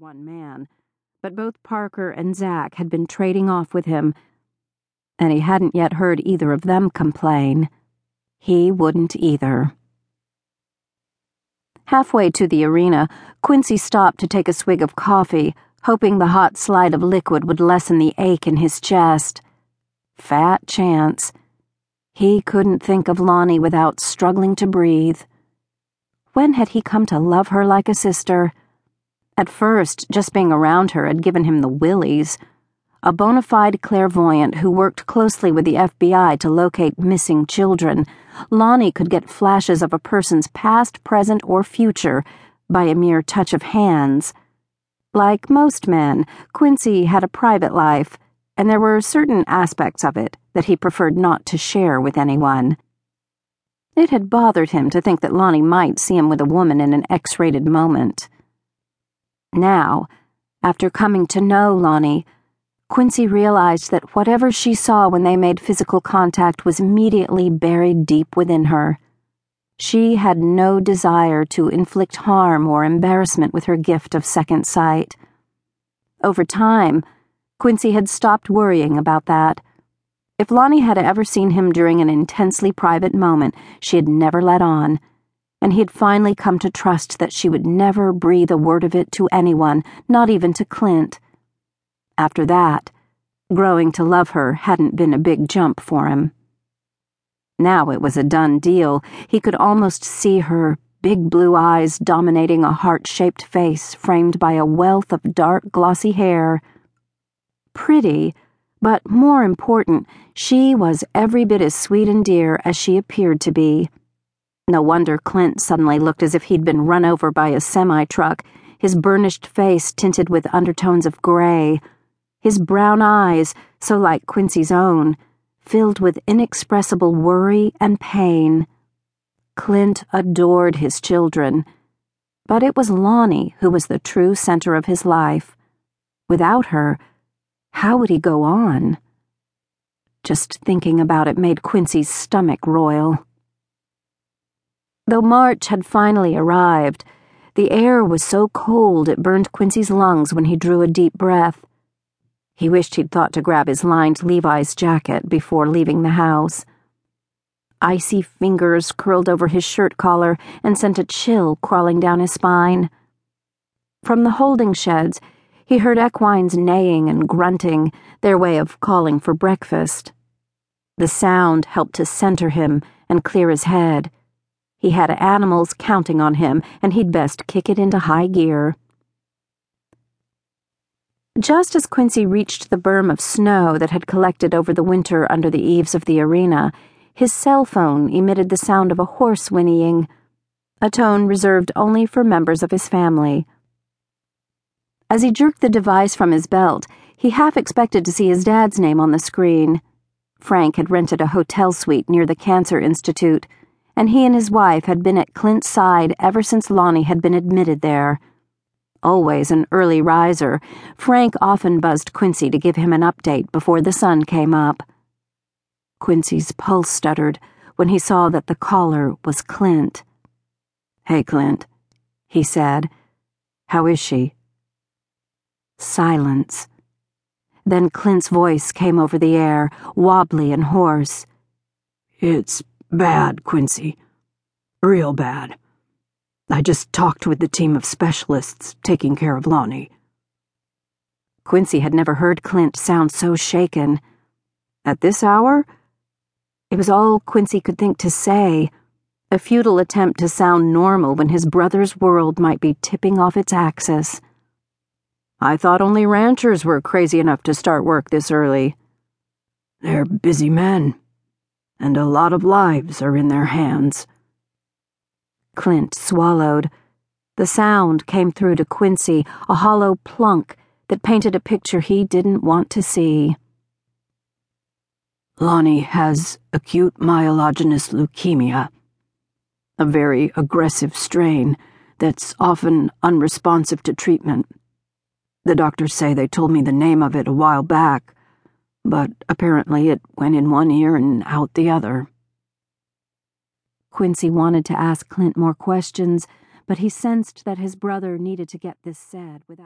one man, but both Parker and Zack had been trading off with him, and he hadn't yet heard either of them complain. He wouldn't either. Halfway to the arena, Quincy stopped to take a swig of coffee, hoping the hot slide of liquid would lessen the ache in his chest. Fat chance. He couldn't think of Loni without struggling to breathe. When had he come to love her like a sister? At first, just being around her had given him the willies. A bona fide clairvoyant who worked closely with the FBI to locate missing children, Loni could get flashes of a person's past, present, or future by a mere touch of hands. Like most men, Quincy had a private life, and there were certain aspects of it that he preferred not to share with anyone. It had bothered him to think that Loni might see him with a woman in an X rated moment. Now, after coming to know Loni, Quincy realized that whatever she saw when they made physical contact was immediately buried deep within her. She had no desire to inflict harm or embarrassment with her gift of second sight. Over time, Quincy had stopped worrying about that. If Loni had ever seen him during an intensely private moment, she had never let on and he had finally come to trust that she would never breathe a word of it to anyone, not even to Clint. After that, growing to love her hadn't been a big jump for him. Now it was a done deal. He could almost see her, big blue eyes dominating a heart shaped face framed by a wealth of dark, glossy hair. Pretty, but more important, she was every bit as sweet and dear as she appeared to be. No wonder Clint suddenly looked as if he'd been run over by a semi truck, his burnished face tinted with undertones of gray, his brown eyes, so like Quincy's own, filled with inexpressible worry and pain. Clint adored his children, but it was Loni who was the true center of his life. Without her, how would he go on? Just thinking about it made Quincy's stomach roil. Though March had finally arrived, the air was so cold it burned Quincy's lungs when he drew a deep breath. He wished he'd thought to grab his lined Levi's jacket before leaving the house. Icy fingers curled over his shirt collar and sent a chill crawling down his spine. From the holding sheds, he heard equines neighing and grunting, their way of calling for breakfast. The sound helped to center him and clear his head. He had animals counting on him, and he'd best kick it into high gear. Just as Quincy reached the berm of snow that had collected over the winter under the eaves of the arena, his cell phone emitted the sound of a horse whinnying, a tone reserved only for members of his family. As he jerked the device from his belt, he half expected to see his dad's name on the screen. Frank had rented a hotel suite near the Cancer Institute and he and his wife had been at Clint's side ever since Loni had been admitted there. Always an early riser, Frank often buzzed Quincy to give him an update before the sun came up. Quincy's pulse stuttered when he saw that the caller was Clint. Hey, Clint, he said. How is she? Silence. Then Clint's voice came over the air, wobbly and hoarse. It's Bad, Quincy. Real bad. I just talked with the team of specialists taking care of Loni. Quincy had never heard Clint sound so shaken. At this hour? It was all Quincy could think to say, a futile attempt to sound normal when his brother's world might be tipping off its axis. I thought only ranchers were crazy enough to start work this early. They're busy men and a lot of lives are in their hands. Clint swallowed. The sound came through to Quincy, a hollow plunk that painted a picture he didn't want to see. Loni has acute myelogenous leukemia, a very aggressive strain that's often unresponsive to treatment. The doctors say they told me the name of it a while back but apparently it went in one ear and out the other. Quincy wanted to ask Clint more questions, but he sensed that his brother needed to get this said without.